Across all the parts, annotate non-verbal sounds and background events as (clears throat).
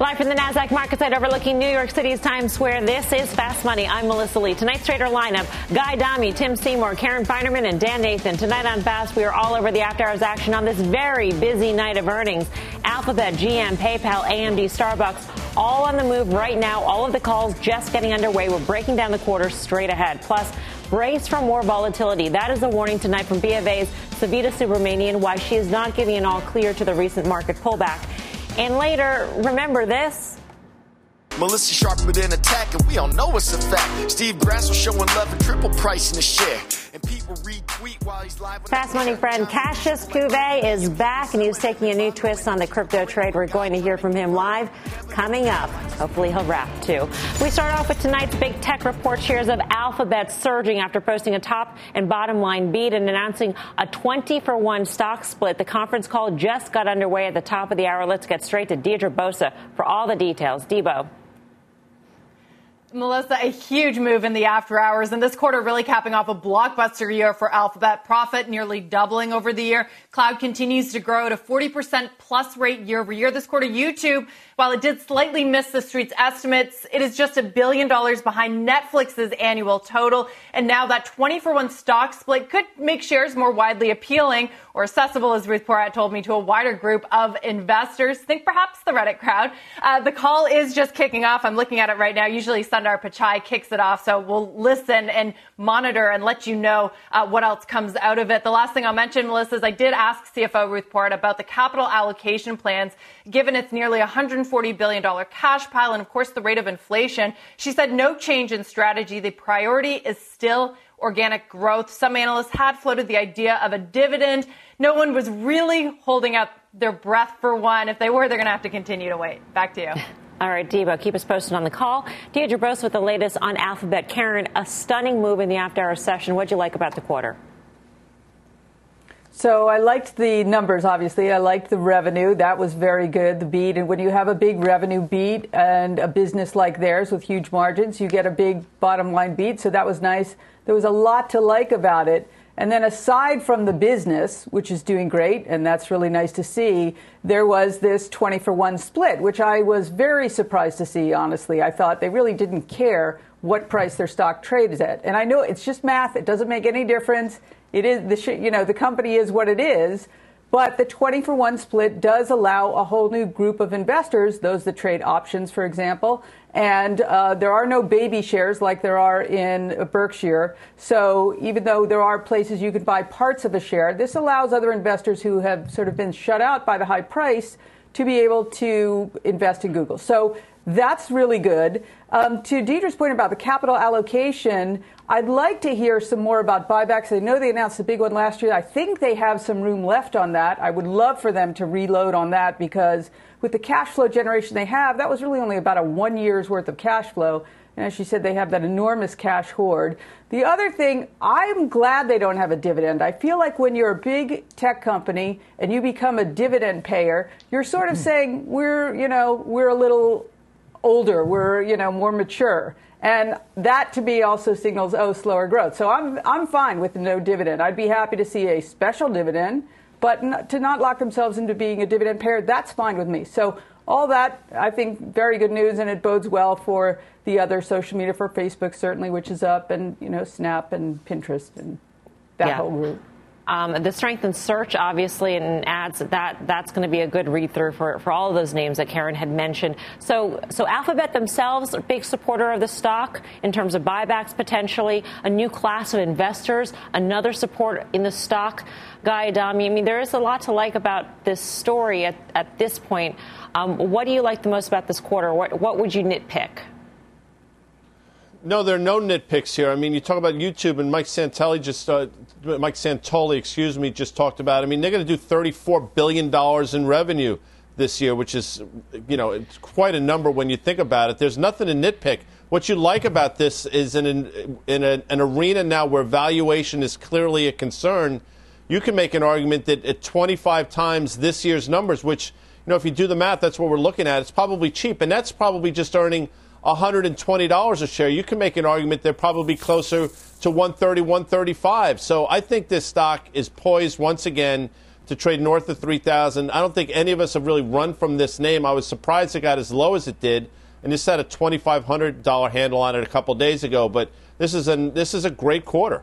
Live from the NASDAQ market site overlooking New York City's Times Square, this is Fast Money. I'm Melissa Lee. Tonight's trader lineup, Guy Adami, Tim Seymour, Karen Finerman, and Dan Nathan. Tonight on Fast, we are all over the after hours action on this very busy night of earnings. Alphabet, GM, PayPal, AMD, Starbucks, all on the move right now. All of the calls just getting underway. We're breaking down the quarter straight ahead. Plus, brace for more volatility. That is a warning tonight from BofA's Savita Subramanian why she is not giving an all clear to the recent market pullback. And later, remember this. Melissa Sharp with an attack, and we all know it's a fact. Steve Grassel showing love and triple price in the share. Fast money friend Cassius Cuvée is back, and he's taking a new twist on the crypto trade. We're going to hear from him live coming up. Hopefully, he'll rap too. We start off with tonight's big tech report. Shares of Alphabet surging after posting a top and bottom line beat and announcing a 20 for 1 stock split. The conference call just got underway at the top of the hour. Let's get straight to Deirdre Bosa for all the details. Debo. Melissa, a huge move in the after hours, and this quarter really capping off a blockbuster year for Alphabet. Profit nearly doubling over the year. Cloud continues to grow at a 40% plus rate year over year. This quarter, YouTube while it did slightly miss the street's estimates, it is just a billion dollars behind Netflix's annual total. And now that 20 for 1 stock split could make shares more widely appealing or accessible, as Ruth Porat told me, to a wider group of investors. Think perhaps the Reddit crowd. Uh, the call is just kicking off. I'm looking at it right now. Usually Sundar Pichai kicks it off. So we'll listen and monitor and let you know uh, what else comes out of it. The last thing I'll mention, Melissa, is I did ask CFO Ruth Porat about the capital allocation plans, given it's nearly $140 billion cash pile and, of course, the rate of inflation. She said no change in strategy. The priority is still organic growth. Some analysts had floated the idea of a dividend. No one was really holding out their breath for one. If they were, they're going to have to continue to wait. Back to you. (laughs) All right, Debo, keep us posted on the call. Deirdre Bosa with the latest on Alphabet. Karen, a stunning move in the after hour session. What'd you like about the quarter? So I liked the numbers, obviously. I liked the revenue. That was very good, the beat. And when you have a big revenue beat and a business like theirs with huge margins, you get a big bottom line beat. So that was nice. There was a lot to like about it. And then aside from the business, which is doing great, and that's really nice to see, there was this 20 for 1 split, which I was very surprised to see, honestly. I thought they really didn't care what price their stock trades at. And I know it's just math, it doesn't make any difference. It is the you know the company is what it is, but the 20 for 1 split does allow a whole new group of investors, those that trade options, for example, and uh, there are no baby shares like there are in Berkshire. So even though there are places you can buy parts of a share, this allows other investors who have sort of been shut out by the high price to be able to invest in Google. So that's really good. Um, to Deirdre's point about the capital allocation, I'd like to hear some more about buybacks. I know they announced a big one last year. I think they have some room left on that. I would love for them to reload on that because with the cash flow generation they have, that was really only about a one year's worth of cash flow. And as she said, they have that enormous cash hoard. The other thing, I'm glad they don't have a dividend. I feel like when you're a big tech company and you become a dividend payer, you're sort of hmm. saying we're, you know, we're a little older, we're, you know, more mature. And that to me also signals, oh, slower growth. So I'm, I'm fine with no dividend. I'd be happy to see a special dividend, but not, to not lock themselves into being a dividend payer, that's fine with me. So all that, I think, very good news, and it bodes well for the other social media, for Facebook certainly, which is up, and, you know, Snap and Pinterest and that yeah. whole group. Um, the strength in search, obviously, and ads that that's going to be a good read through for, for all of those names that Karen had mentioned. So, so Alphabet themselves, a big supporter of the stock in terms of buybacks potentially, a new class of investors, another support in the stock. Guy Adami, I mean, there is a lot to like about this story at, at this point. Um, what do you like the most about this quarter? What, what would you nitpick? No, there are no nitpicks here. I mean, you talk about YouTube, and Mike Santelli just, uh, Mike Santoli, excuse me, just talked about. I mean, they're going to do 34 billion dollars in revenue this year, which is, you know, it's quite a number when you think about it. There's nothing to nitpick. What you like about this is in an, in a, an arena now where valuation is clearly a concern. You can make an argument that at 25 times this year's numbers, which you know, if you do the math, that's what we're looking at. It's probably cheap, and that's probably just earning $120 a share. You can make an argument they're probably closer to 130, 135. So I think this stock is poised once again to trade north of 3,000. I don't think any of us have really run from this name. I was surprised it got as low as it did, and just had a $2,500 handle on it a couple days ago. But this is a this is a great quarter.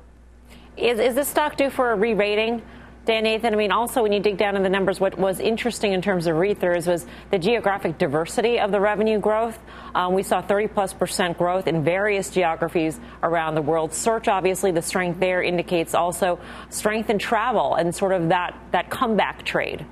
Is is this stock due for a re-rating? Dan Nathan, I mean, also when you dig down in the numbers, what was interesting in terms of read-throughs was the geographic diversity of the revenue growth. Um, we saw 30 plus percent growth in various geographies around the world. Search, obviously, the strength there indicates also strength in travel and sort of that, that comeback trade.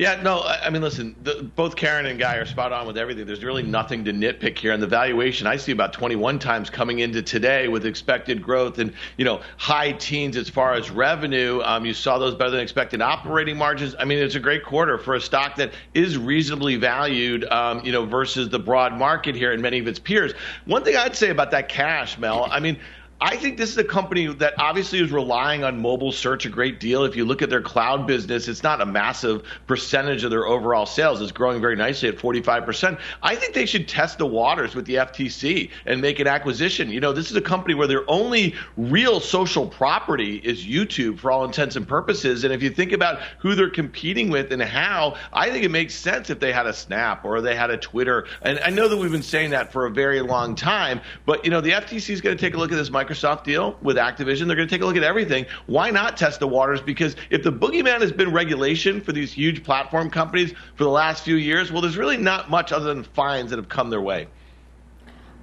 Yeah, no, I mean, listen, the, both Karen and Guy are spot on with everything. There's really nothing to nitpick here. And the valuation, I see about 21 times coming into today with expected growth and, you know, high teens as far as revenue. Um, you saw those better than expected operating margins. I mean, it's a great quarter for a stock that is reasonably valued, um, you know, versus the broad market here and many of its peers. One thing I'd say about that cash, Mel, I mean, I think this is a company that obviously is relying on mobile search a great deal. If you look at their cloud business, it's not a massive percentage of their overall sales. It's growing very nicely at 45%. I think they should test the waters with the FTC and make an acquisition. You know, this is a company where their only real social property is YouTube for all intents and purposes. And if you think about who they're competing with and how, I think it makes sense if they had a Snap or they had a Twitter. And I know that we've been saying that for a very long time, but you know, the FTC is going to take a look at this micro Microsoft deal with Activision. They're going to take a look at everything. Why not test the waters? Because if the boogeyman has been regulation for these huge platform companies for the last few years, well, there's really not much other than fines that have come their way.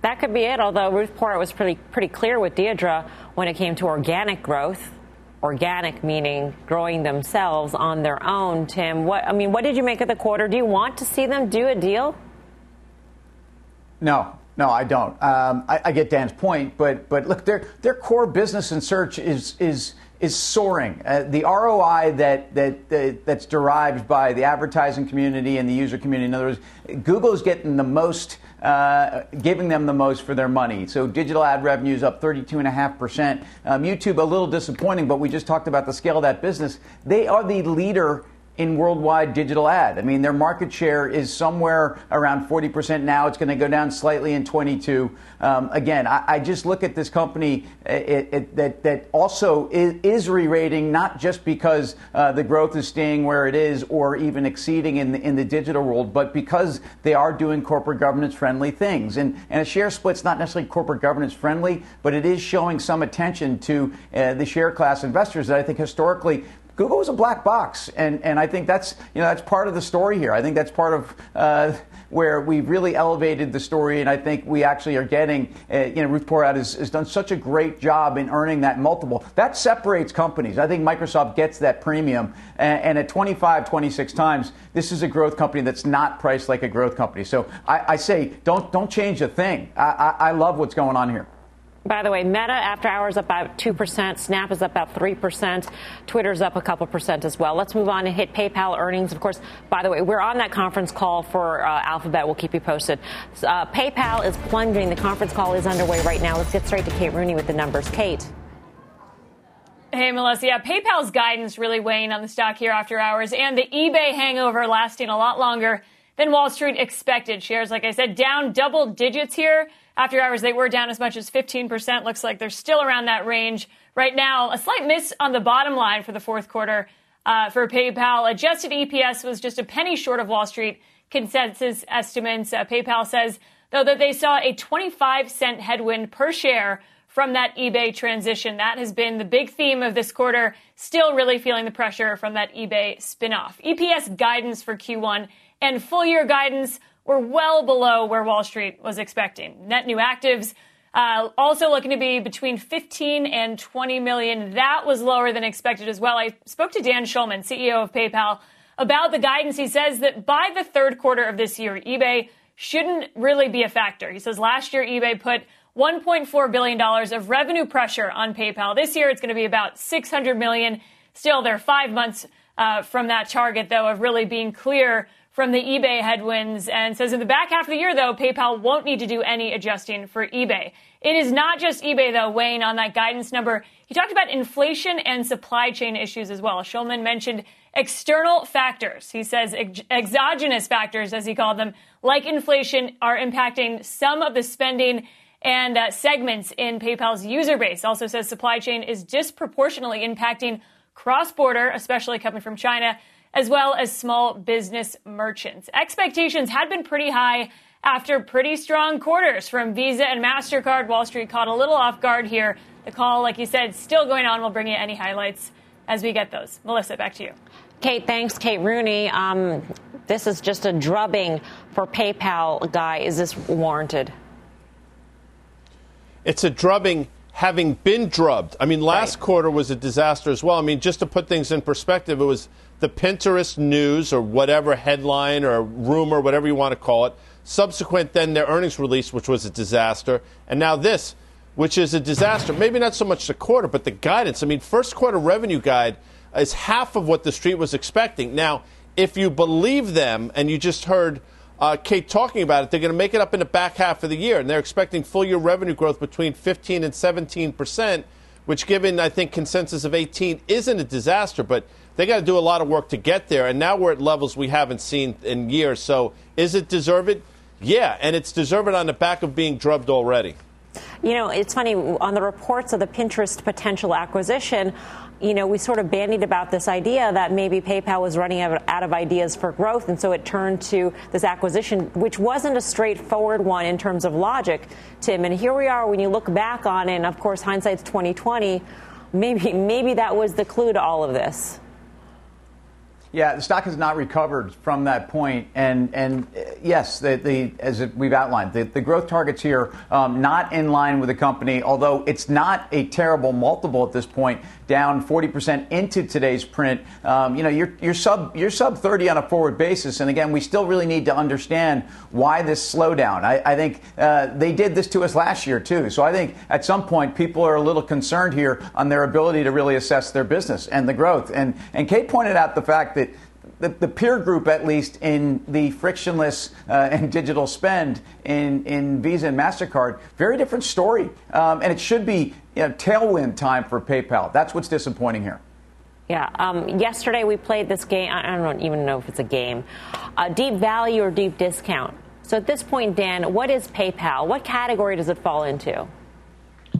That could be it, although Ruth Porat was pretty, pretty clear with Deirdre when it came to organic growth. Organic meaning growing themselves on their own. Tim, what I mean, what did you make of the quarter? Do you want to see them do a deal? No, no, I don't. Um, I, I, get Dan's point, but but look, their their core business in search is is is soaring. Uh, the ROI that, that, that that's derived by the advertising community and the user community. In other words, Google's getting the most. Uh, giving them the most for their money. So digital ad revenue is up 32.5%. Um, YouTube, a little disappointing, but we just talked about the scale of that business. They are the leader in worldwide digital ad. I mean, their market share is somewhere around 40% now. It's going to go down slightly in 22. Um, again, I, I, just look at this company it, it, that, that also is, is re-rating, not just because uh, the growth is staying where it is or even exceeding in the, in the digital world, but because they are doing corporate governance friendly things. And, and a share split's not necessarily corporate governance friendly, but it is showing some attention to uh, the share class investors that I think historically Google was a black box, and, and I think that's you know that's part of the story here. I think that's part of uh, where we've really elevated the story, and I think we actually are getting uh, you know Ruth Porat has, has done such a great job in earning that multiple. That separates companies. I think Microsoft gets that premium, and, and at 25, 26 times, this is a growth company that's not priced like a growth company. So I, I say don't don't change a thing. I, I, I love what's going on here. By the way, Meta after hours up about 2%, Snap is up about 3%, Twitter's up a couple percent as well. Let's move on and hit PayPal earnings. Of course, by the way, we're on that conference call for uh, Alphabet. We'll keep you posted. Uh, PayPal is plunging. The conference call is underway right now. Let's get straight to Kate Rooney with the numbers. Kate. Hey, Melissa. Yeah, PayPal's guidance really weighing on the stock here after hours, and the eBay hangover lasting a lot longer than Wall Street expected. Shares, like I said, down double digits here. After hours, they were down as much as 15%. Looks like they're still around that range right now. A slight miss on the bottom line for the fourth quarter uh, for PayPal. Adjusted EPS was just a penny short of Wall Street consensus estimates. Uh, PayPal says, though, that they saw a 25 cent headwind per share from that eBay transition. That has been the big theme of this quarter. Still really feeling the pressure from that eBay spinoff. EPS guidance for Q1 and full year guidance were well below where Wall Street was expecting. Net new actives uh, also looking to be between 15 and 20 million. That was lower than expected as well. I spoke to Dan Schulman, CEO of PayPal, about the guidance. He says that by the third quarter of this year, eBay shouldn't really be a factor. He says last year eBay put $1.4 billion of revenue pressure on PayPal. This year it's going to be about 600 million. Still, they're five months uh, from that target, though, of really being clear from the eBay headwinds and says in the back half of the year, though, PayPal won't need to do any adjusting for eBay. It is not just eBay, though, weighing on that guidance number. He talked about inflation and supply chain issues as well. Schulman mentioned external factors. He says ex- exogenous factors, as he called them, like inflation, are impacting some of the spending and uh, segments in PayPal's user base. Also says supply chain is disproportionately impacting cross border, especially coming from China as well as small business merchants. Expectations had been pretty high after pretty strong quarters from Visa and MasterCard. Wall Street caught a little off guard here. The call, like you said, still going on. We'll bring you any highlights as we get those. Melissa, back to you. Kate, thanks. Kate Rooney. Um, this is just a drubbing for PayPal, Guy. Is this warranted? It's a drubbing having been drubbed. I mean, last right. quarter was a disaster as well. I mean, just to put things in perspective, it was the Pinterest news or whatever headline or rumor, whatever you want to call it. Subsequent, then their earnings release, which was a disaster. And now this, which is a disaster. Maybe not so much the quarter, but the guidance. I mean, first quarter revenue guide is half of what the street was expecting. Now, if you believe them, and you just heard uh, Kate talking about it, they're going to make it up in the back half of the year, and they're expecting full year revenue growth between 15 and 17 percent, which, given I think consensus of 18, isn't a disaster, but they got to do a lot of work to get there. And now we're at levels we haven't seen in years. So is it deserved? Yeah, and it's deserved on the back of being drubbed already. You know, it's funny on the reports of the Pinterest potential acquisition you know, we sort of bandied about this idea that maybe PayPal was running out of ideas for growth, and so it turned to this acquisition, which wasn't a straightforward one in terms of logic, Tim. And here we are when you look back on it, and of course, hindsight's 2020. Maybe, maybe that was the clue to all of this. Yeah, the stock has not recovered from that point, and and uh, yes, the, the as we've outlined, the, the growth targets here um, not in line with the company. Although it's not a terrible multiple at this point, down 40% into today's print. Um, you know, you're you're sub you're sub 30 on a forward basis, and again, we still really need to understand why this slowdown. I, I think uh, they did this to us last year too, so I think at some point people are a little concerned here on their ability to really assess their business and the growth. And and Kate pointed out the fact that the, the, peer group, at least in the frictionless uh, and digital spend in, in Visa and MasterCard, very different story. Um, and it should be you know, tailwind time for PayPal. That's what's disappointing here. Yeah. Um, yesterday we played this game. I don't even know if it's a game. Uh, deep value or deep discount. So at this point, Dan, what is PayPal? What category does it fall into?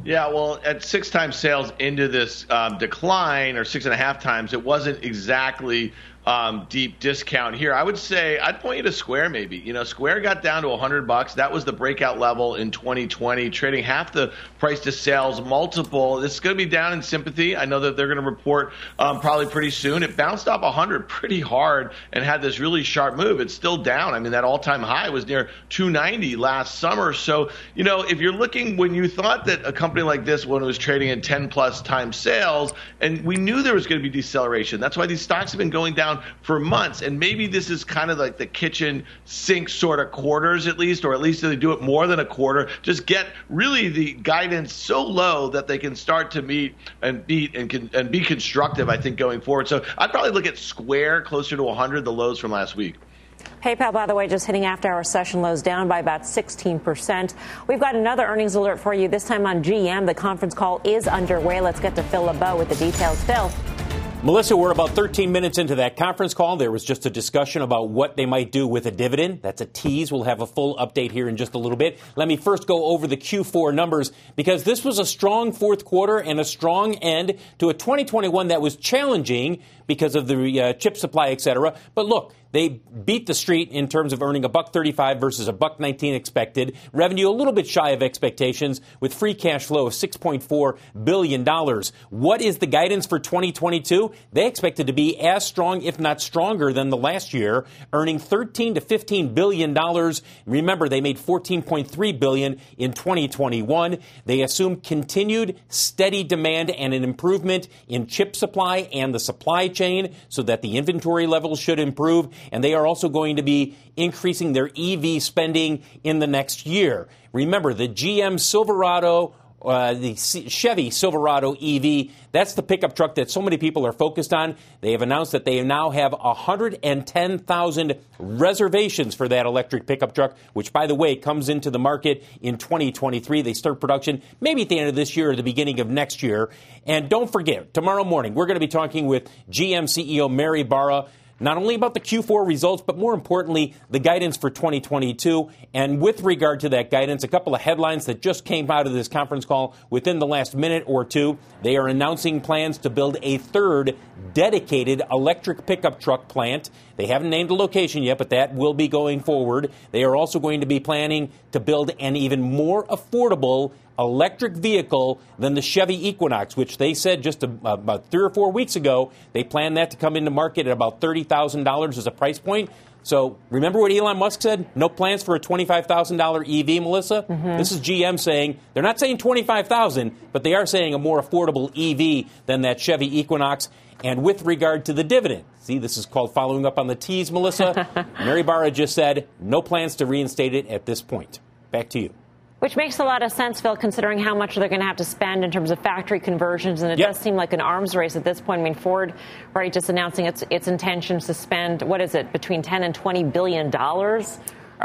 Yeah, well, at six times sales into this um, decline, or six and a half times, it wasn't exactly um, deep discount here. I would say I'd point you to Square maybe. You know, Square got down to 100 bucks. That was the breakout level in 2020, trading half the price to sales multiple. This is going to be down in sympathy. I know that they're going to report um, probably pretty soon. It bounced off 100 (laughs) pretty hard and had this really sharp move. It's still down. I mean, that all-time high was near 290 last summer. So, you know, if you're looking when you thought that a company like this one was trading at 10 plus times sales, and we knew there was going to be deceleration. That's why these stocks have been going down for months. And maybe this is kind of like the kitchen sink sort of quarters, at least, or at least they do it more than a quarter. Just get really the guidance so low that they can start to meet and beat and can, and be constructive. I think going forward. So I'd probably look at Square closer to 100, the lows from last week. PayPal, by the way, just hitting after our session lows down by about 16%. We've got another earnings alert for you, this time on GM. The conference call is underway. Let's get to Phil LeBeau with the details. Phil. Melissa, we're about 13 minutes into that conference call. There was just a discussion about what they might do with a dividend. That's a tease. We'll have a full update here in just a little bit. Let me first go over the Q4 numbers because this was a strong fourth quarter and a strong end to a 2021 that was challenging because of the uh, chip supply, et cetera. But look, they beat the street in terms of earning a buck 35 versus a buck 19 expected. Revenue a little bit shy of expectations with free cash flow of 6.4 billion dollars. What is the guidance for 2022? They expected to be as strong if not stronger than the last year, earning 13 to 15 billion dollars. Remember they made 14.3 billion in 2021. They assume continued steady demand and an improvement in chip supply and the supply chain so that the inventory levels should improve. And they are also going to be increasing their EV spending in the next year. Remember, the GM Silverado uh, the Chevy Silverado EV. That's the pickup truck that so many people are focused on. They have announced that they now have 110,000 reservations for that electric pickup truck, which, by the way, comes into the market in 2023. They start production maybe at the end of this year or the beginning of next year. And don't forget, tomorrow morning, we're going to be talking with GM CEO Mary Barra not only about the Q4 results, but more importantly, the guidance for 2022. And with regard to that guidance, a couple of headlines that just came out of this conference call within the last minute or two. They are announcing plans to build a third dedicated electric pickup truck plant. They haven't named a location yet, but that will be going forward. They are also going to be planning to build an even more affordable electric vehicle than the Chevy Equinox, which they said just a, about three or four weeks ago they plan that to come into market at about $30,000 as a price point. So remember what Elon Musk said? No plans for a $25,000 EV, Melissa? Mm-hmm. This is GM saying, they're not saying 25,000, but they are saying a more affordable EV than that Chevy Equinox. And with regard to the dividend, see, this is called following up on the tease, Melissa. (laughs) Mary Barra just said, no plans to reinstate it at this point. Back to you. Which makes a lot of sense, Phil, considering how much they're going to have to spend in terms of factory conversions. And it yep. does seem like an arms race at this point. I mean, Ford, right, just announcing its, its intentions to spend, what is it, between 10 and 20 billion dollars?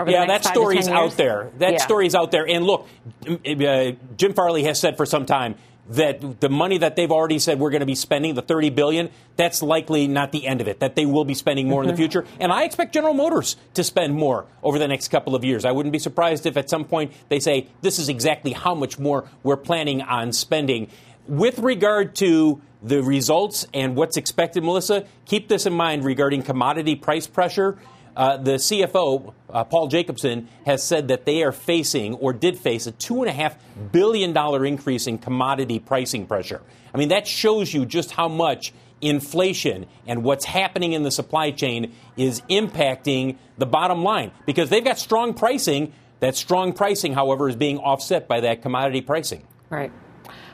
yeah, that story's out there. That yeah. story's out there. And look, uh, Jim Farley has said for some time that the money that they've already said we're going to be spending, the 30 billion, that's likely not the end of it. That they will be spending more mm-hmm. in the mm-hmm. future, and I expect General Motors to spend more over the next couple of years. I wouldn't be surprised if at some point they say this is exactly how much more we're planning on spending. With regard to the results and what's expected, Melissa, keep this in mind regarding commodity price pressure. Uh, the CFO, uh, Paul Jacobson, has said that they are facing or did face a $2.5 billion increase in commodity pricing pressure. I mean, that shows you just how much inflation and what's happening in the supply chain is impacting the bottom line because they've got strong pricing. That strong pricing, however, is being offset by that commodity pricing. Right.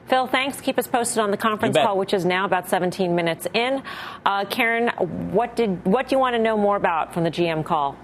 Phil, thanks. Keep us posted on the conference call, which is now about 17 minutes in. Uh, Karen, what did what do you want to know more about from the GM call?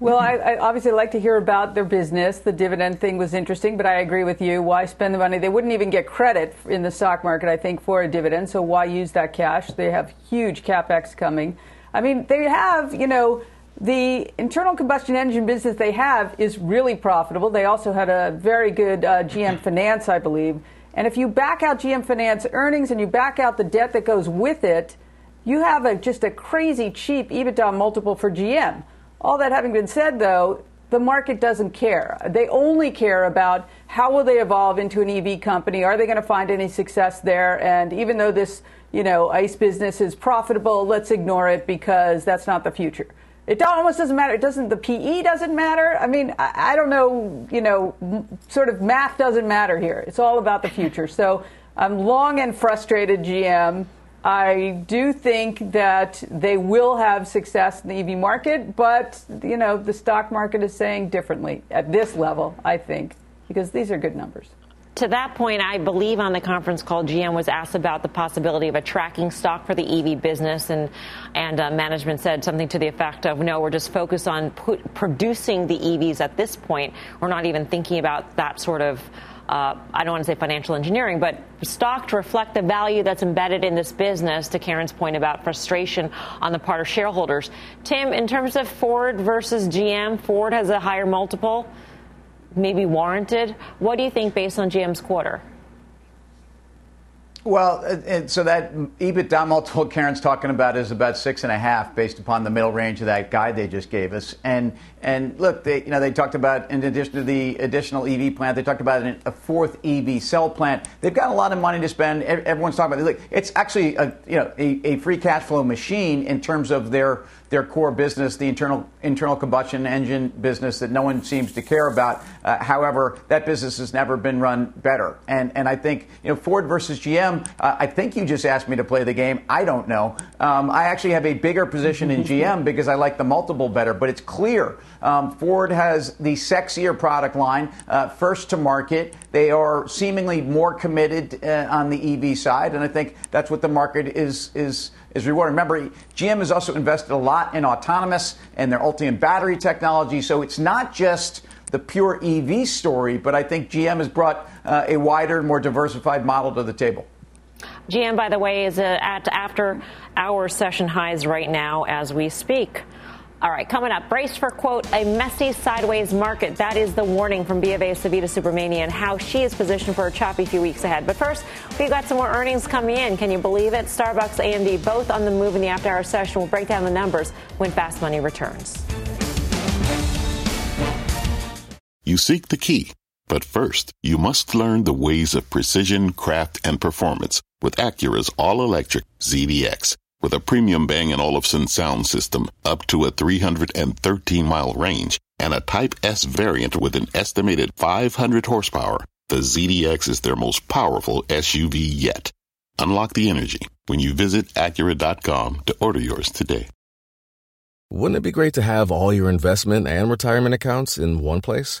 Well, I, I, obviously like to hear about their business. The dividend thing was interesting, but I agree with you. Why spend the money? They wouldn't even get credit in the stock market, I think, for a dividend. So why use that cash? They have huge capex coming. I mean, they have, you know, the internal combustion engine business they have is really profitable. They also had a very good uh, GM (clears throat) Finance, I believe. And if you back out GM Finance earnings and you back out the debt that goes with it, you have a, just a crazy cheap EBITDA multiple for GM. All that having been said, though, the market doesn't care. They only care about how will they evolve into an EV company? Are they going to find any success there? And even though this, you know, ICE business is profitable, let's ignore it because that's not the future. It almost doesn't matter. It doesn't. The PE doesn't matter. I mean, I, I don't know. You know, sort of math doesn't matter here. It's all about the future. So I'm long and frustrated, GM. I do think that they will have success in the EV market, but you know, the stock market is saying differently at this level. I think because these are good numbers to that point, I believe on the conference call, GM was asked about the possibility of a tracking stock for the EV business, and and uh, management said something to the effect of, "No, we're just focused on put, producing the EVs at this point. We're not even thinking about that sort of." Uh, I don't want to say financial engineering, but stock to reflect the value that's embedded in this business, to Karen's point about frustration on the part of shareholders. Tim, in terms of Ford versus GM, Ford has a higher multiple maybe warranted. What do you think based on GM's quarter? Well, so that EBITDA multiple (laughs) Karen's talking about is about six and a half, based upon the middle range of that guide they just gave us. And and look, they you know they talked about in addition to the additional EV plant, they talked about a fourth EV cell plant. They've got a lot of money to spend. Everyone's talking about it. Look, it's actually a you know a, a free cash flow machine in terms of their their core business, the internal internal combustion engine business that no one seems to care about. Uh, however, that business has never been run better. And and I think you know Ford versus GM. Uh, I think you just asked me to play the game. I don't know. Um, I actually have a bigger position in (laughs) GM because I like the multiple better. But it's clear um, Ford has the sexier product line, uh, first to market. They are seemingly more committed uh, on the EV side, and I think that's what the market is is is rewarding. Remember, GM has also invested a lot in autonomous and their Ultium battery technology, so it's not just the pure EV story, but I think GM has brought uh, a wider, more diversified model to the table. GM, by the way, is uh, at after hour session highs right now as we speak. All right, coming up, brace for, quote, a messy sideways market. That is the warning from BofA Savita Subramanian and how she is positioned for a choppy few weeks ahead. But first, we've got some more earnings coming in. Can you believe it? Starbucks, AMD, both on the move in the after hour session. We'll break down the numbers when Fast Money returns. You seek the key, but first, you must learn the ways of precision, craft, and performance with Acura's all-electric ZDX. With a premium Bang & Olufsen sound system up to a 313 mile range and a Type S variant with an estimated 500 horsepower, the ZDX is their most powerful SUV yet. Unlock the energy when you visit Acura.com to order yours today. Wouldn't it be great to have all your investment and retirement accounts in one place?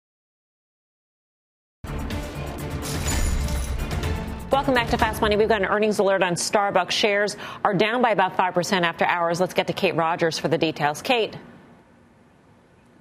Welcome back to Fast Money. We've got an earnings alert on Starbucks. Shares are down by about 5% after hours. Let's get to Kate Rogers for the details. Kate.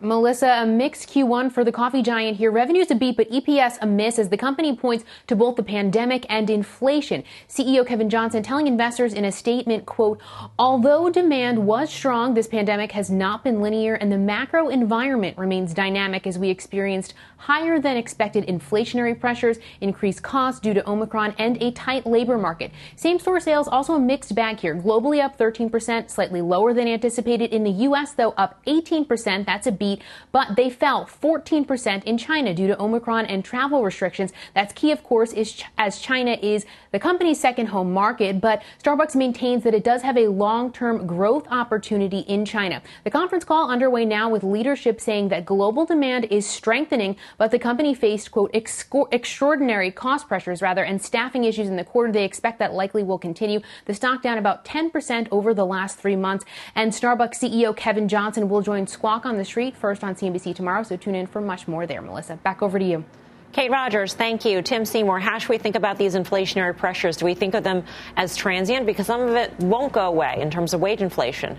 Melissa, a mixed Q1 for the coffee giant here. Revenues a beat, but EPS a miss as the company points to both the pandemic and inflation. CEO Kevin Johnson telling investors in a statement, quote, although demand was strong, this pandemic has not been linear and the macro environment remains dynamic as we experienced higher than expected inflationary pressures, increased costs due to Omicron, and a tight labor market. Same store sales also a mixed bag here. Globally up 13%, slightly lower than anticipated. In the U.S., though, up 18%. That's a beat but they fell 14% in China due to Omicron and travel restrictions. That's key, of course, is as China is the company's second home market, but Starbucks maintains that it does have a long-term growth opportunity in China. The conference call underway now with leadership saying that global demand is strengthening, but the company faced, quote, extraordinary cost pressures, rather, and staffing issues in the quarter. They expect that likely will continue. The stock down about 10% over the last three months. And Starbucks CEO Kevin Johnson will join Squawk on the Street first on CNBC tomorrow, so tune in for much more there, Melissa. Back over to you. Kate Rogers, thank you. Tim Seymour, how should we think about these inflationary pressures? Do we think of them as transient? Because some of it won't go away in terms of wage inflation.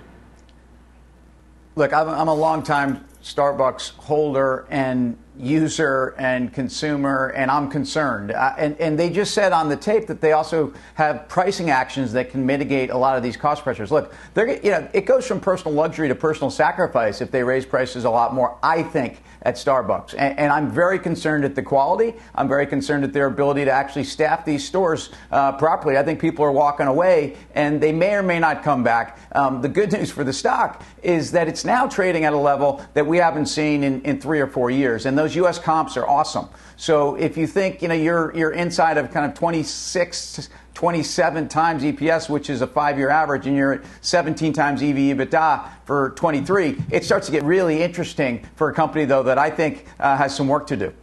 Look, I'm, I'm a long-time Starbucks holder and user and consumer, and I'm concerned. Uh, and, and they just said on the tape that they also have pricing actions that can mitigate a lot of these cost pressures. Look, you know, it goes from personal luxury to personal sacrifice if they raise prices a lot more, I think, at Starbucks. And, and I'm very concerned at the quality. I'm very concerned at their ability to actually staff these stores uh, properly. I think people are walking away, and they may or may not come back. Um, the good (laughs) news for the stock is that it's now trading at a level that we haven't seen in, in three or four years. And those U.S. comps are awesome. So if you think you know you're you're inside of kind of 26, 27 times EPS, which is a five-year average, and you're at 17 times EV EBITDA for 23, it starts to get really interesting for a company though that I think uh, has some work to do.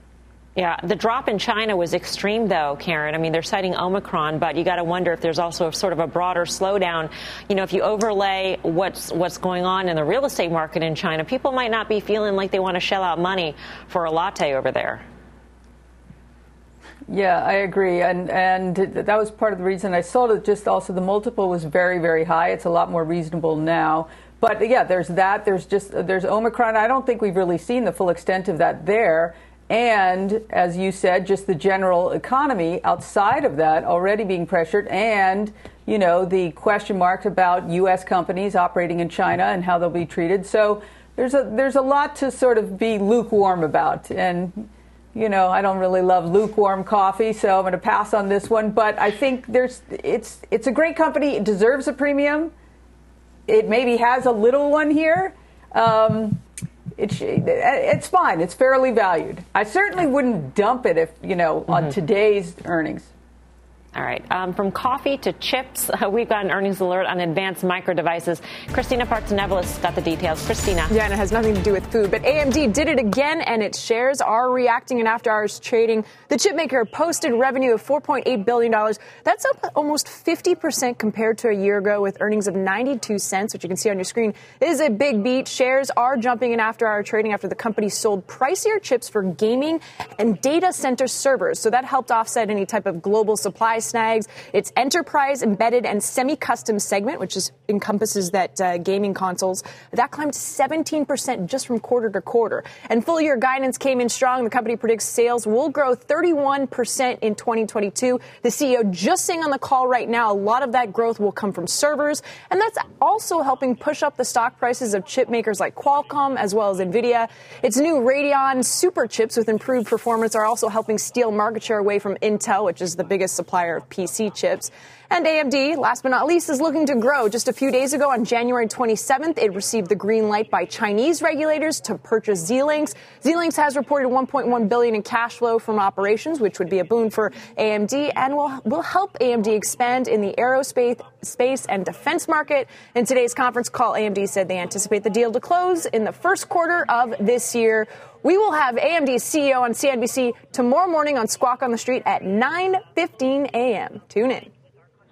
Yeah, the drop in China was extreme, though, Karen. I mean, they're citing Omicron, but you got to wonder if there's also sort of a broader slowdown. You know, if you overlay what's what's going on in the real estate market in China, people might not be feeling like they want to shell out money for a latte over there. Yeah, I agree, and and that was part of the reason I sold it. Just also the multiple was very very high. It's a lot more reasonable now. But yeah, there's that. There's just uh, there's Omicron. I don't think we've really seen the full extent of that there. And as you said, just the general economy outside of that already being pressured, and you know the question marks about U.S. companies operating in China and how they'll be treated. So there's a there's a lot to sort of be lukewarm about, and You know, I don't really love lukewarm coffee, so I'm going to pass on this one. But I think there's it's it's a great company. It deserves a premium. It maybe has a little one here. Um, it, it's fine. It's fairly valued. I certainly wouldn't dump it if you know mm-hmm. on today's earnings. All right. Um, from coffee to chips, (laughs) we've got an earnings alert on advanced micro devices. Christina Partsinevelos got the details. Christina. Yeah, and it has nothing to do with food, but AMD did it again, and its shares are reacting in after hours trading. The chipmaker posted revenue of $4.8 billion. That's up almost 50% compared to a year ago with earnings of 92 cents, which you can see on your screen. It is a big beat. Shares are jumping in after hour trading after the company sold pricier chips for gaming and data center servers. So that helped offset any type of global supply snags. Its enterprise, embedded, and semi-custom segment, which is, encompasses that uh, gaming consoles, that climbed 17% just from quarter to quarter. And full year guidance came in strong. The company predicts sales will grow 31% in 2022. The CEO just saying on the call right now, a lot of that growth will come from servers, and that's also helping push up the stock prices of chip makers like Qualcomm as well as Nvidia. Its new Radeon super chips with improved performance are also helping steal market share away from Intel, which is the biggest supplier supplier of PC chips. And AMD, last but not least, is looking to grow. Just a few days ago, on January 27th, it received the green light by Chinese regulators to purchase Xilinx. Xilinx has reported 1.1 billion in cash flow from operations, which would be a boon for AMD and will will help AMD expand in the aerospace space and defense market. In today's conference call, AMD said they anticipate the deal to close in the first quarter of this year. We will have AMD's CEO on CNBC tomorrow morning on Squawk on the Street at 9:15 a.m. Tune in.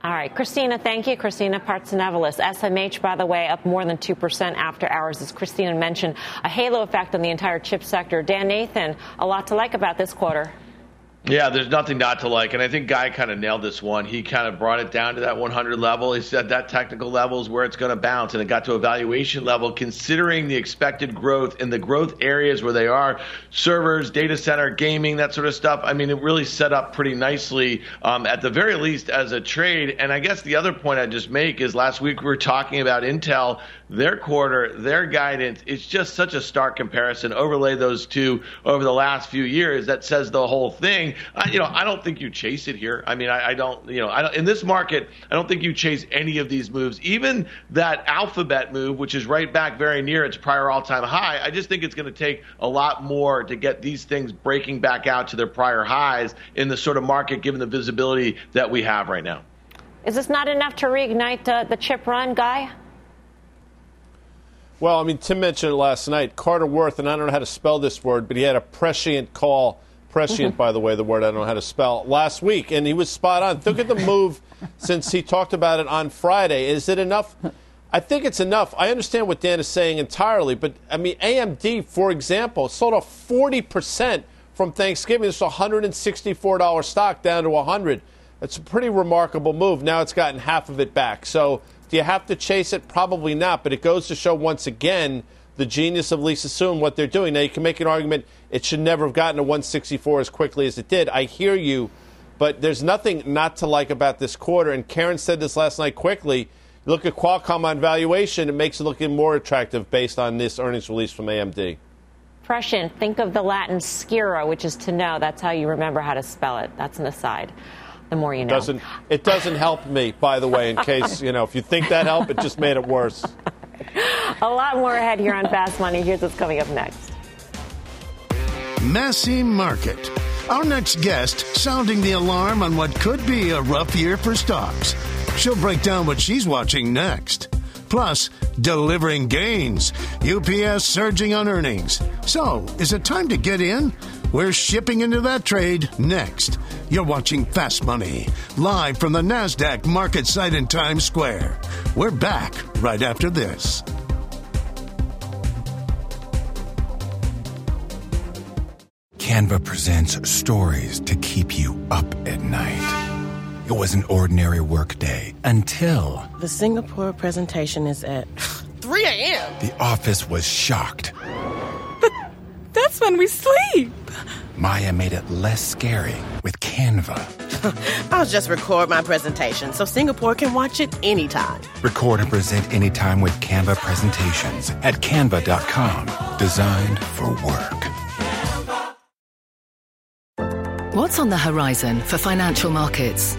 All right, Christina, thank you. Christina Partsinevelos. SMH, by the way, up more than 2% after hours, as Christina mentioned, a halo effect on the entire chip sector. Dan Nathan, a lot to like about this quarter. Yeah, there's nothing not to like. And I think Guy kind of nailed this one. He kind of brought it down to that 100 level. He said that technical level is where it's going to bounce. And it got to a valuation level considering the expected growth in the growth areas where they are servers, data center, gaming, that sort of stuff. I mean, it really set up pretty nicely, um, at the very least, as a trade. And I guess the other point I'd just make is last week we were talking about Intel their quarter, their guidance, it's just such a stark comparison. Overlay those two over the last few years, that says the whole thing. I, you know, I don't think you chase it here. I mean, I, I don't, you know, I don't, in this market, I don't think you chase any of these moves. Even that Alphabet move, which is right back very near its prior all-time high, I just think it's going to take a lot more to get these things breaking back out to their prior highs in the sort of market, given the visibility that we have right now. Is this not enough to reignite uh, the chip run, Guy? Well, I mean, Tim mentioned it last night. Carter Worth, and I don't know how to spell this word, but he had a prescient call. Prescient, mm-hmm. by the way, the word I don't know how to spell, last week, and he was spot on. Look at the move (laughs) since he talked about it on Friday. Is it enough? I think it's enough. I understand what Dan is saying entirely, but I mean, AMD, for example, sold off 40% from Thanksgiving. It's a $164 stock down to 100 It's a pretty remarkable move. Now it's gotten half of it back. So do you have to chase it? Probably not. But it goes to show once again the genius of Lisa Su and what they're doing. Now, you can make an argument it should never have gotten to 164 as quickly as it did. I hear you, but there's nothing not to like about this quarter. And Karen said this last night quickly. Look at Qualcomm on valuation, it makes it look more attractive based on this earnings release from AMD. Think of the Latin scire, which is to know. That's how you remember how to spell it. That's an aside the more you know. Doesn't, it doesn't help me, by the way, in case, you know, if you think that helped, it just made it worse. (laughs) A lot more ahead here on Fast Money. Here's what's coming up next. Messy market. Our next guest sounding the alarm on what could be a rough year for stocks. She'll break down what she's watching next. Plus, delivering gains. UPS surging on earnings. So, is it time to get in? We're shipping into that trade next. You're watching Fast Money, live from the NASDAQ market site in Times Square. We're back right after this. Canva presents stories to keep you up at night. It was an ordinary workday until. The Singapore presentation is at (sighs) 3 a.m. The office was shocked. That's when we sleep. Maya made it less scary with Canva. (laughs) I'll just record my presentation so Singapore can watch it anytime. Record and present anytime with Canva presentations at canva.com. Designed for work. What's on the horizon for financial markets?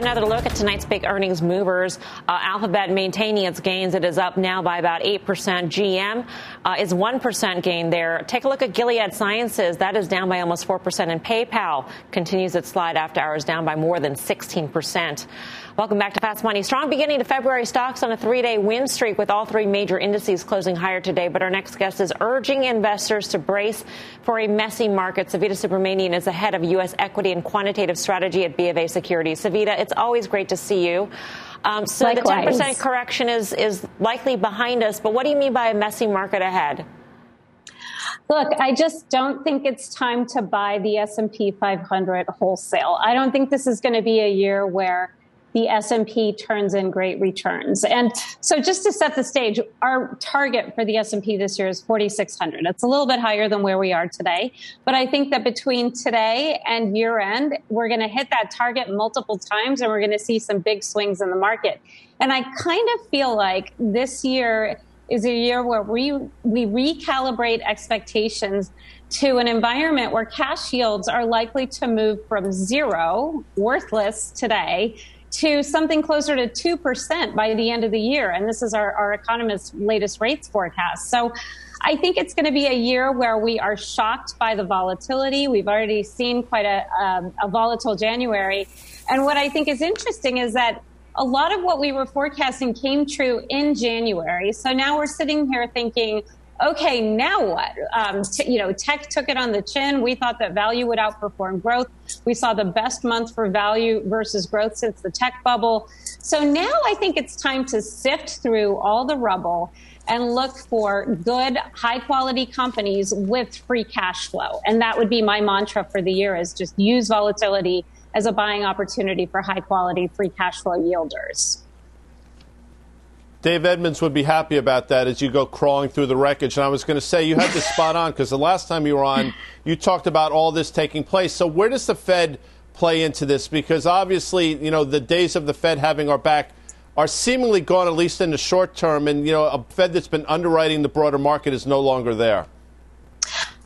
Another look at tonight's big earnings movers. Uh, Alphabet maintaining its gains. It is up now by about 8%. GM uh, is 1% gain there. Take a look at Gilead Sciences. That is down by almost 4%. And PayPal continues its slide after hours down by more than 16%. Welcome back to Fast Money. Strong beginning to February stocks on a three day win streak with all three major indices closing higher today. But our next guest is urging investors to brace for a messy market. Savita Subramanian is the head of U.S. equity and quantitative strategy at BofA Securities. Savita, it's always great to see you. Um, so Likewise. the 10% correction is, is likely behind us. But what do you mean by a messy market ahead? Look, I just don't think it's time to buy the S&P 500 wholesale. I don't think this is going to be a year where the S&P turns in great returns. And so just to set the stage, our target for the S&P this year is 4600. It's a little bit higher than where we are today, but I think that between today and year end, we're going to hit that target multiple times and we're going to see some big swings in the market. And I kind of feel like this year is a year where we we recalibrate expectations to an environment where cash yields are likely to move from zero, worthless today, to something closer to 2% by the end of the year. And this is our, our economist's latest rates forecast. So I think it's going to be a year where we are shocked by the volatility. We've already seen quite a, um, a volatile January. And what I think is interesting is that a lot of what we were forecasting came true in January. So now we're sitting here thinking, okay, now what? Um, t- you know, tech took it on the chin. We thought that value would outperform growth. We saw the best month for value versus growth since the tech bubble. So now I think it's time to sift through all the rubble and look for good, high quality companies with free cash flow. And that would be my mantra for the year is just use volatility as a buying opportunity for high quality free cash flow yielders. Dave Edmonds would be happy about that as you go crawling through the wreckage. And I was going to say, you had this spot on because the last time you were on, you talked about all this taking place. So, where does the Fed play into this? Because obviously, you know, the days of the Fed having our back are seemingly gone, at least in the short term. And, you know, a Fed that's been underwriting the broader market is no longer there.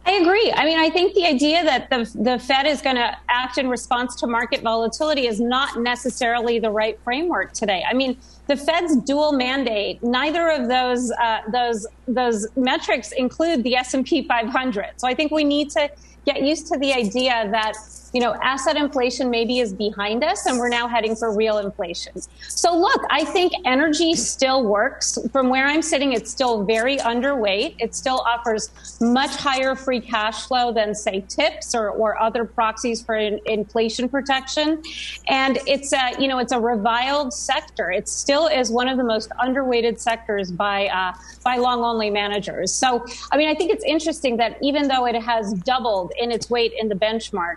I agree. I mean, I think the idea that the, the Fed is going to act in response to market volatility is not necessarily the right framework today. I mean, the Fed's dual mandate, neither of those uh, those those metrics include the S&P 500. So I think we need to get used to the idea that you know, asset inflation maybe is behind us and we're now heading for real inflation. So look, I think energy still works. From where I'm sitting, it's still very underweight. It still offers much higher free cash flow than say TIPS or, or other proxies for in, inflation protection. And it's a, you know, it's a reviled sector. It still is one of the most underweighted sectors by, uh, by long only managers. So, I mean, I think it's interesting that even though it has doubled in its weight in the benchmark,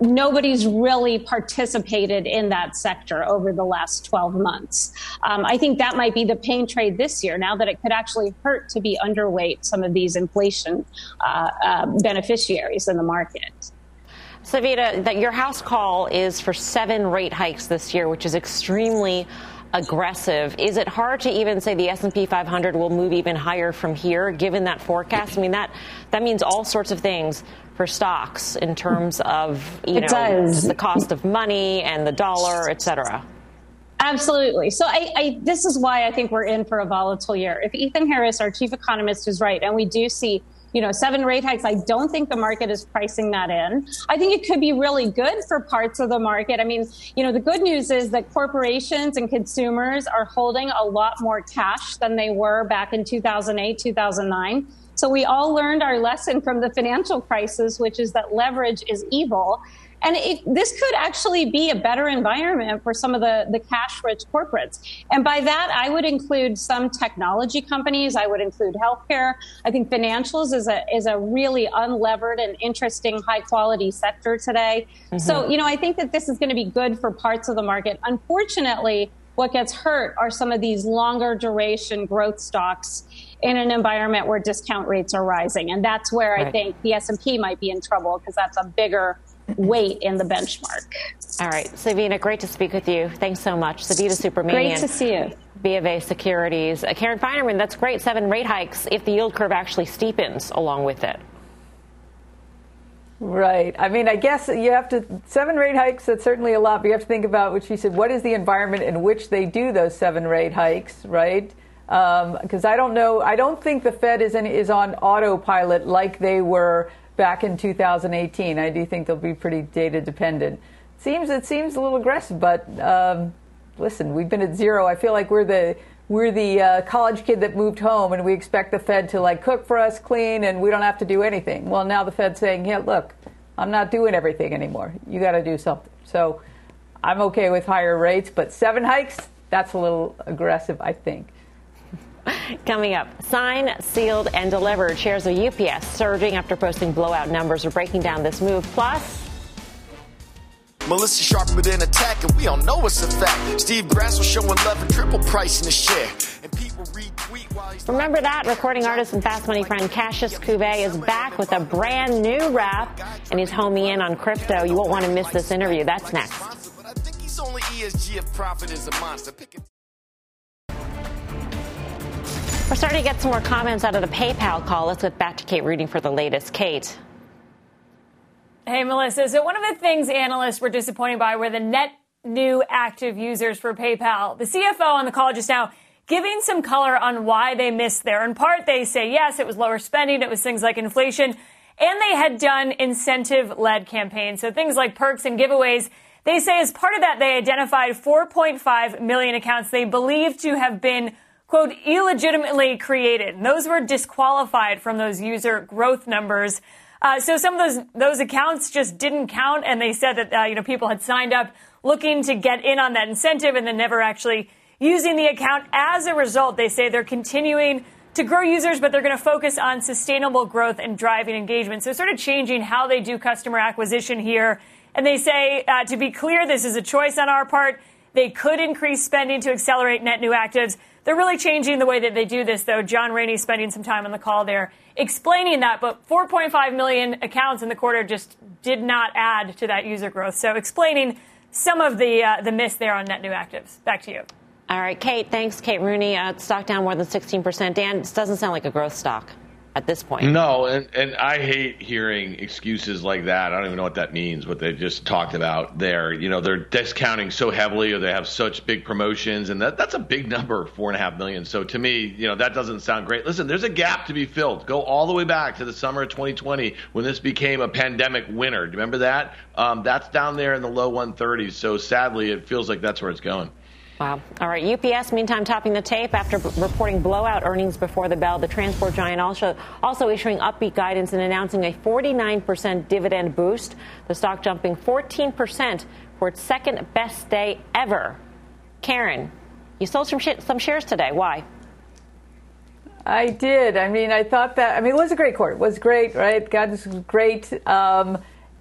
nobody's really participated in that sector over the last 12 months. Um, I think that might be the pain trade this year, now that it could actually hurt to be underweight some of these inflation uh, uh, beneficiaries in the market. Savita, that your house call is for seven rate hikes this year, which is extremely aggressive. Is it hard to even say the S&P 500 will move even higher from here, given that forecast? I mean, that that means all sorts of things for stocks in terms of you it know the cost of money and the dollar, et cetera. Absolutely. So I, I, this is why I think we're in for a volatile year. If Ethan Harris, our chief economist, is right, and we do see you know, seven rate hikes. I don't think the market is pricing that in. I think it could be really good for parts of the market. I mean, you know, the good news is that corporations and consumers are holding a lot more cash than they were back in 2008, 2009. So we all learned our lesson from the financial crisis, which is that leverage is evil. And it, this could actually be a better environment for some of the, the cash rich corporates. And by that, I would include some technology companies. I would include healthcare. I think financials is a, is a really unlevered and interesting high quality sector today. Mm-hmm. So, you know, I think that this is going to be good for parts of the market. Unfortunately, what gets hurt are some of these longer duration growth stocks in an environment where discount rates are rising. And that's where right. I think the S&P might be in trouble because that's a bigger weight in the benchmark. All right, Savita, great to speak with you. Thanks so much. Savita Subramanian. Great to see you. B of A Securities. Uh, Karen Finerman, that's great. Seven rate hikes if the yield curve actually steepens along with it. Right. I mean, I guess you have to, seven rate hikes, that's certainly a lot, but you have to think about what she said. What is the environment in which they do those seven rate hikes, right? Because um, I don't know, I don't think the Fed is, in, is on autopilot like they were back in 2018. I do think they'll be pretty data dependent. Seems it seems a little aggressive, but um, listen, we've been at zero. I feel like we're the we're the uh, college kid that moved home, and we expect the Fed to like cook for us, clean, and we don't have to do anything. Well, now the Fed's saying, "Yeah, look, I'm not doing everything anymore. You got to do something." So, I'm okay with higher rates, but seven hikes, that's a little aggressive, I think. Coming up, signed, sealed, and delivered. Shares of UPS surging after posting blowout numbers. We're breaking down this move. Plus, Melissa sharper than attack, and we all know it's a fact. Steve Grasso showing love and triple price in the share. And people retweet while he's. Remember that? Recording artist and fast money friend Cassius Cuvée is back with a brand new rap, and he's homing in on crypto. You won't want to miss this interview. That's next. We're starting to get some more comments out of the PayPal call. Let's get back to Kate Rooney for the latest. Kate. Hey, Melissa. So, one of the things analysts were disappointed by were the net new active users for PayPal. The CFO on the call just now giving some color on why they missed there. In part, they say, yes, it was lower spending, it was things like inflation, and they had done incentive led campaigns. So, things like perks and giveaways. They say as part of that, they identified 4.5 million accounts they believe to have been quote, illegitimately created. And those were disqualified from those user growth numbers. Uh, so some of those those accounts just didn't count, and they said that uh, you know people had signed up looking to get in on that incentive, and then never actually using the account. As a result, they say they're continuing to grow users, but they're going to focus on sustainable growth and driving engagement. So sort of changing how they do customer acquisition here. And they say, uh, to be clear, this is a choice on our part. They could increase spending to accelerate net new actives. They're really changing the way that they do this, though. John Rainey spending some time on the call there explaining that, but 4.5 million accounts in the quarter just did not add to that user growth. So explaining some of the uh, the miss there on net new actives. Back to you. All right, Kate. Thanks, Kate Rooney. Uh, stock down more than 16%. Dan, this doesn't sound like a growth stock at this point. No, and, and I hate hearing excuses like that. I don't even know what that means, what they just talked about there. You know, they're discounting so heavily or they have such big promotions, and that, that's a big number, four and a half million. So to me, you know, that doesn't sound great. Listen, there's a gap to be filled. Go all the way back to the summer of 2020 when this became a pandemic winner. Do you remember that? Um, that's down there in the low 130s. So sadly, it feels like that's where it's going. Wow. All right. UPS, meantime, topping the tape after b- reporting blowout earnings before the bell. The transport giant also, also issuing upbeat guidance and announcing a 49% dividend boost. The stock jumping 14% for its second best day ever. Karen, you sold some, sh- some shares today. Why? I did. I mean, I thought that, I mean, it was a great quarter. It was great, right? God, this was great. Um,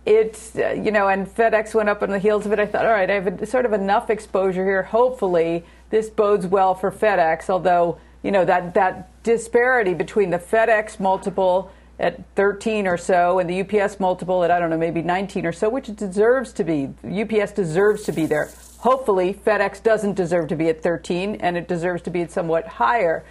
it's uh, you know, and FedEx went up on the heels of it. I thought, all right, I have a, sort of enough exposure here. Hopefully, this bodes well for FedEx. Although you know that that disparity between the FedEx multiple at 13 or so and the UPS multiple at I don't know maybe 19 or so, which it deserves to be. UPS deserves to be there. Hopefully, FedEx doesn't deserve to be at 13, and it deserves to be at somewhat higher.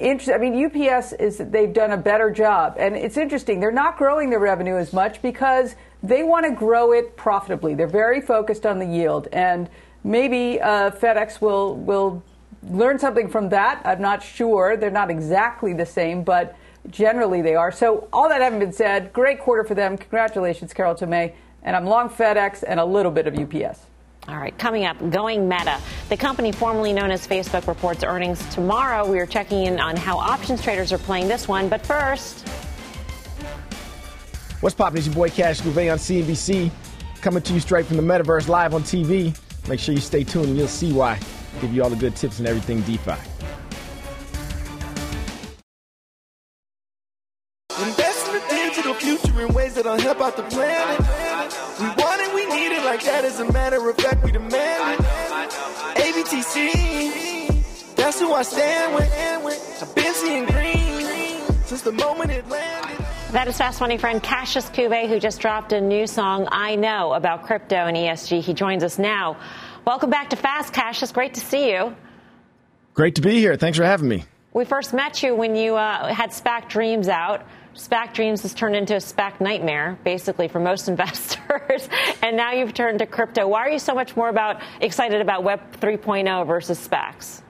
I mean, UPS is they've done a better job, and it's interesting. They're not growing their revenue as much because they want to grow it profitably. They're very focused on the yield, and maybe uh, FedEx will will learn something from that. I'm not sure. They're not exactly the same, but generally they are. So all that having been said, great quarter for them. Congratulations, Carol Tomé. And I'm long FedEx and a little bit of UPS. All right, coming up, going meta. The company formerly known as Facebook reports earnings tomorrow. We are checking in on how options traders are playing this one. But first, what's poppin'? It's your boy Cash Cuvée on CNBC, coming to you straight from the metaverse live on TV. Make sure you stay tuned and you'll see why. Give you all the good tips and everything DeFi. Invest in the future in ways that'll help out the planet. We want it, we need it like that. As a matter of fact, we demand it. ABTC, that's who I stand with. I've been seeing green since the moment it landed. That is Fast Money friend Cassius Cuvée, who just dropped a new song, I Know, about crypto and ESG. He joins us now. Welcome back to Fast, Cassius. Great to see you. Great to be here. Thanks for having me. We first met you when you uh, had SPAC Dreams out. SPAC Dreams has turned into a SPAC nightmare, basically, for most (laughs) investors. and now you've turned to crypto. Why are you so much more about excited about Web 3.0 versus SPACs?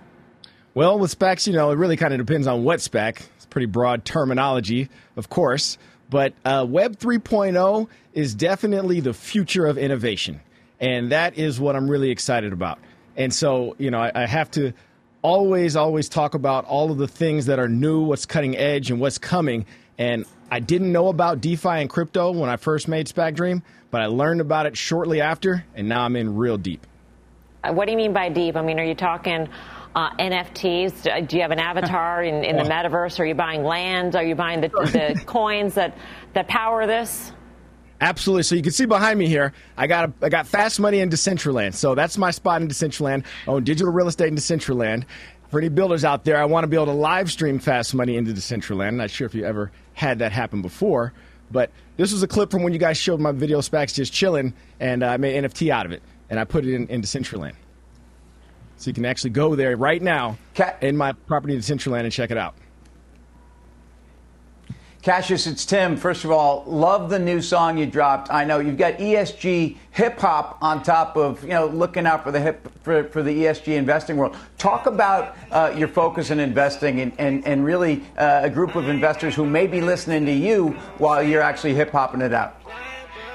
Well, with SPACs, you know, it really kind of depends on what SPAC. Pretty broad terminology, of course. But uh, Web 3.0 is definitely the future of innovation. And that is what I'm really excited about. And so, you know, I, I have to always, always talk about all of the things that are new, what's cutting edge, and what's coming. And I didn't know about DeFi and crypto when I first made SPAC Dream, but I learned about it shortly after, and now I'm in real deep. Uh, what do you mean by deep? I mean, are you talking uh, NFTs? Do you have an avatar in, in the metaverse? Are you buying land? Are you buying the, the (laughs) coins that, that power this? Absolutely. So you can see behind me here, I got a, I got fast money in Decentraland. So that's my spot in Decentraland. I own digital real estate in Decentraland. For any builders out there, I want to be able to live stream fast money into Decentraland. Not sure if you ever had that happen before, but this was a clip from when you guys showed my video SPACs just chilling, and uh, I made NFT out of it, and I put it in, in Decentraland. So you can actually go there right now in my property in Decentraland and check it out. Cassius, it's Tim. First of all, love the new song you dropped. I know you've got ESG hip hop on top of you know looking out for the hip for, for the ESG investing world. Talk about uh, your focus in investing and and, and really uh, a group of investors who may be listening to you while you're actually hip hopping it out.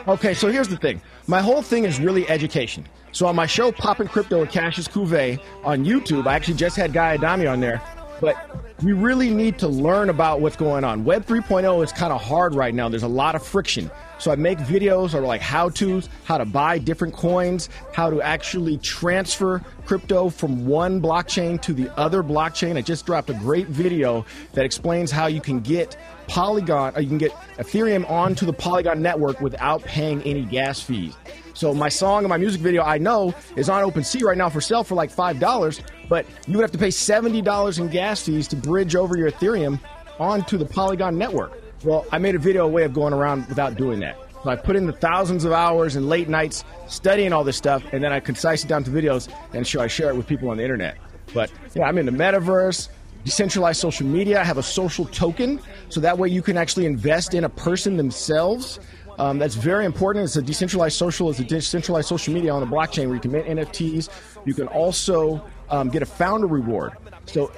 Okay, so here's the thing. My whole thing is really education. So on my show, Poppin' Crypto with Cassius Cuvée on YouTube, I actually just had Guy Adami on there. But we really need to learn about what's going on. Web 3.0 is kind of hard right now. There's a lot of friction. So I make videos or like how to's, how to buy different coins, how to actually transfer crypto from one blockchain to the other blockchain. I just dropped a great video that explains how you can get Polygon, or you can get Ethereum onto the Polygon network without paying any gas fees. So my song and my music video, I know, is on OpenSea right now for sale for like five dollars, but you would have to pay seventy dollars in gas fees to bridge over your Ethereum onto the Polygon network. Well, I made a video a way of going around without doing that. So I put in the thousands of hours and late nights studying all this stuff, and then I concise it down to videos and show I share it with people on the internet. But yeah, I'm in the metaverse, decentralized social media. I have a social token, so that way you can actually invest in a person themselves. Um, that's very important. It's a decentralized social. It's a decentralized social media on the blockchain where you can mint NFTs. You can also um, get a founder reward. So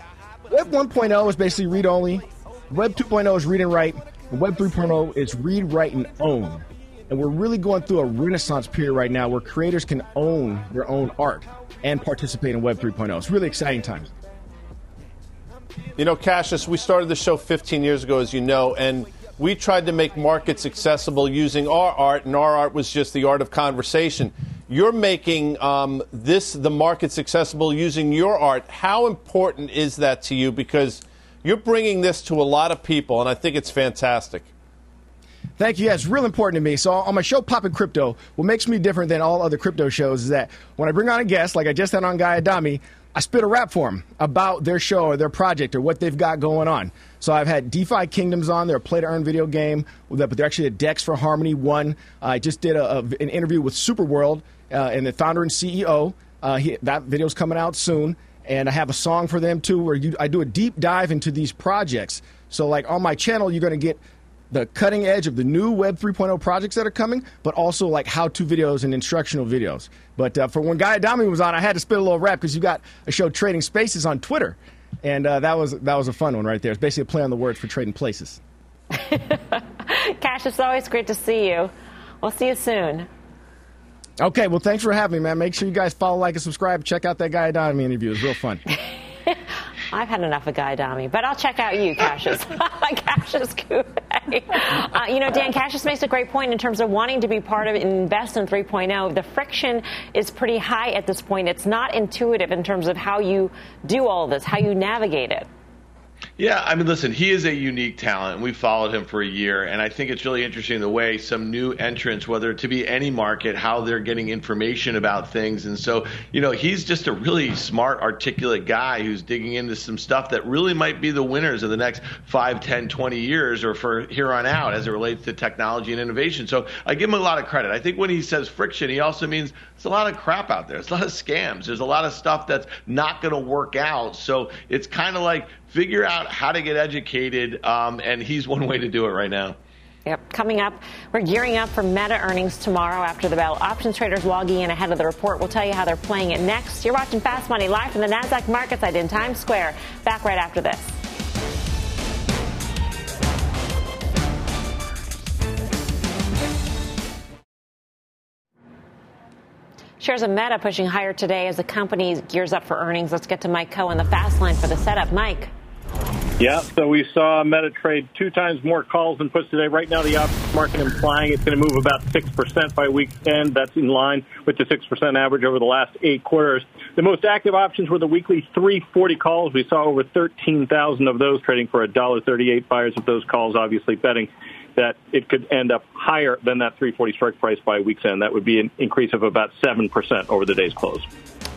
Web 1.0 is basically read only. Web 2.0 is read and write. Web 3.0 is read, write, and own. And we're really going through a renaissance period right now where creators can own their own art and participate in Web 3.0. It's really exciting times. You know, Cassius, we started the show 15 years ago, as you know, and we tried to make markets accessible using our art, and our art was just the art of conversation. You're making um, this the markets accessible using your art. How important is that to you? Because you're bringing this to a lot of people, and I think it's fantastic. Thank you. Yeah, it's real important to me. So on my show, Poppin' Crypto, what makes me different than all other crypto shows is that when I bring on a guest, like I just had on Guy Adami, I spit a rap for them about their show or their project or what they've got going on. So I've had DeFi Kingdoms on. They're a play to earn video game, but they're actually a Dex for Harmony One. I just did a, a, an interview with Superworld uh, and the founder and CEO. Uh, he, that video's coming out soon, and I have a song for them too, where you, I do a deep dive into these projects. So like on my channel, you're going to get the cutting edge of the new Web 3.0 projects that are coming, but also like how-to videos and instructional videos. But uh, for when Guy Adami was on, I had to spit a little rap because you got a show Trading Spaces on Twitter, and uh, that was that was a fun one right there. It's basically a play on the words for trading places. (laughs) Cash, it's always great to see you. We'll see you soon. Okay, well, thanks for having me, man. Make sure you guys follow, like, and subscribe. Check out that Guy Adami interview. It's real fun. (laughs) I've had enough of Guy Adami, but I'll check out you, Cassius. (laughs) Cassius Cuvée. Uh, you know, Dan, Cassius makes a great point in terms of wanting to be part of Invest in 3.0. The friction is pretty high at this point. It's not intuitive in terms of how you do all this, how you navigate it. Yeah, I mean, listen, he is a unique talent. We followed him for a year, and I think it's really interesting the way some new entrants, whether to be any market, how they're getting information about things. And so, you know, he's just a really smart, articulate guy who's digging into some stuff that really might be the winners of the next 5, 10, 20 years or for here on out as it relates to technology and innovation. So I give him a lot of credit. I think when he says friction, he also means there's a lot of crap out there. There's a lot of scams. There's a lot of stuff that's not going to work out. So it's kind of like figure out how to get educated, um, and he's one way to do it right now. Yep. Coming up, we're gearing up for Meta earnings tomorrow after the bell. Options traders logging in ahead of the report. We'll tell you how they're playing it next. You're watching Fast Money live from the NASDAQ market site in Times Square. Back right after this. Shares of Meta pushing higher today as the company gears up for earnings. Let's get to Mike on the fast line for the setup. Mike. Yeah, so we saw Meta trade two times more calls than puts today. Right now, the options market implying it's going to move about 6% by week's end. That's in line with the 6% average over the last eight quarters. The most active options were the weekly 340 calls. We saw over 13,000 of those trading for $1.38. Buyers of those calls obviously betting that it could end up higher than that 340 strike price by week's end. That would be an increase of about 7% over the day's close.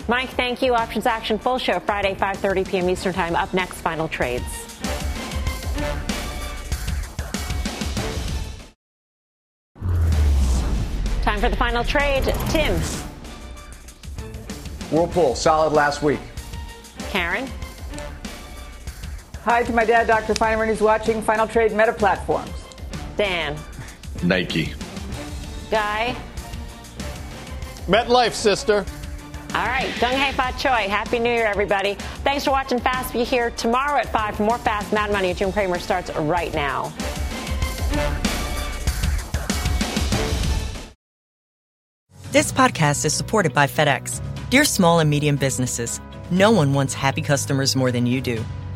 Mike, thank you. Options Action full show Friday, 5:30 p.m. Eastern Time. Up next, final trades. Time for the final trade. Tim. Whirlpool, solid last week. Karen. Hi to my dad, Dr. Finerman, who's watching Final Trade Meta Platforms. Dan. Nike. Guy. MetLife, sister. All right, Dong Hei Fa Choi. Happy New Year, everybody. Thanks for watching Fast. Be here tomorrow at 5 for more Fast Mad Money. Jim Cramer starts right now. This podcast is supported by FedEx. Dear small and medium businesses, no one wants happy customers more than you do.